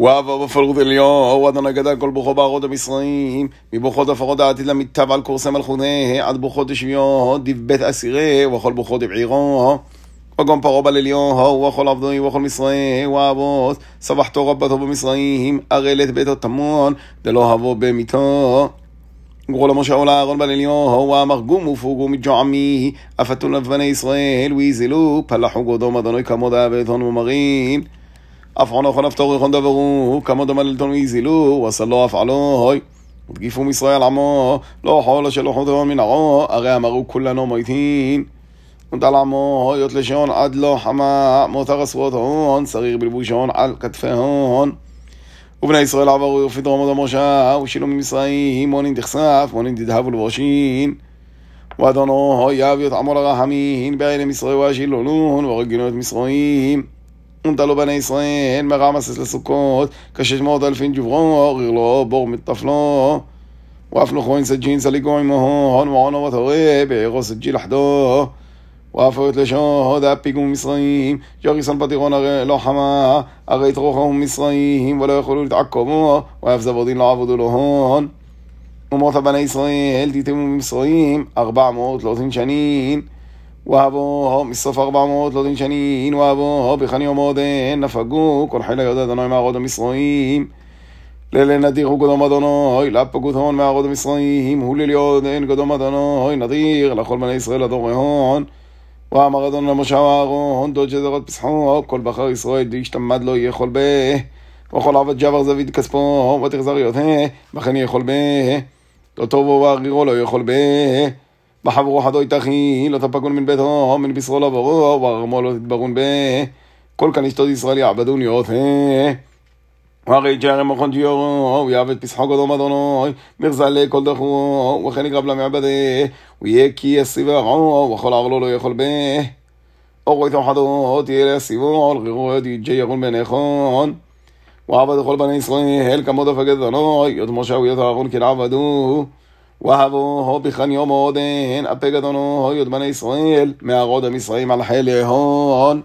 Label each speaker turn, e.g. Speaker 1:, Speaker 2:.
Speaker 1: ואבא בפלרות עליון, אדוני גדל כל ברוכו בארות המצרים, מבוכות הפרות העתיד למיטב על קורסי מלכוני, עד בוכות דשביון, דיב בית אסירי, וכל בוכות דבעירו. וגם פרעה בליליון, וכל עבדוי וכל מצרים, ואבות, סבחתו רבתו במצרים, ארלת ביתו תמון, דלא הבוא במיתו. גרו למשה עולה אהרון בליליון, ואמר גום ופוגו מג'ועמי, אפתו לבני ישראל, ויזלו, פלחו גודום אדוני כמוד אבטון ומרין. אפעון אוכון אפתור יכון דברו, כמוד המללתון ויזלו, ועשלו אפעלוי. ותגיפו מישראל עמו, לא חול שלא חודרון מנערו, הרי אמרו כולנו מויטין. ונטל עמו, היות לשון עד לא חמה, מותר עשרות הון, שריר בלבושון על כתפי הון. ובני ישראל עברו ופתרום עוד המשה, ושילו ממצרים, מונין תכסף, מונין תדהבו לבושין. ואדונו, יב יתעמו לרחמין, בעלם ישראל והשילולון, ורגלו את מצרים. ונטלו בני ישראל, מרמסס לסוכות, כשש מאות אלפין ג'וברו, ריר לו, בור מטפלו. ואף לכהן סג'ין סליגו עמו, הון ועונו ותורה, בעירו סג'י לחדו. ואף את לשון, הפיגו מצרים, יריסון פטירון הרי לא חמה, הרי יתרוחו מצרים, ולא יכולו להתעקמו, ואף זבודין לא עבודו לו הון. אומות בני ישראל, תיתמו ממצרים, ואבו מסוף ארבע מאות לא תנשנין, ואבו בחני עמודן, נפגו, כל חילה יודע אדוני מערוד המצרים. לילה נדירו קדום אדוני, לפגות הון מערוד המצרים, הוא ליל יודן קדום אדוני, נדיר לכל בני ישראל הדור הון. ואמר אדון למשה ואהרון, דוד שזרות פסחו, כל בחר ישראל דשתמד לא יכול בה. וכל עבד ג'בר זביד כספו, ותחזר יותה, וכן יכול בה. לא טובו וארירו לא יכול בה. בחברו חדו יתכי, לא תפגון מן ביתו, מן בשרו לא ברו, וארמו לא תתברון בה. כל כאן אשתות ישראל יעבדון יותה. והרי ג'רם מכון ג'יורו, ויעבד פסחו קדום אדוני, מרזלה כל דחו, וכן יגרב למעבדה, ויהיה כי יסיברו, וכל ערלו לא יכול בה. אורו איתו חדו, תהיה להסיבו, לרירו יג'י ירון בן נכון. ועבד כל בני ישראל, כמוד הפגד אדוני, יות משה ויות אהרון כן עבדו. ואהבו בכן יום עודן, הפגד אדוני, יות בני ישראל, מערוד המצרים על חיל הון.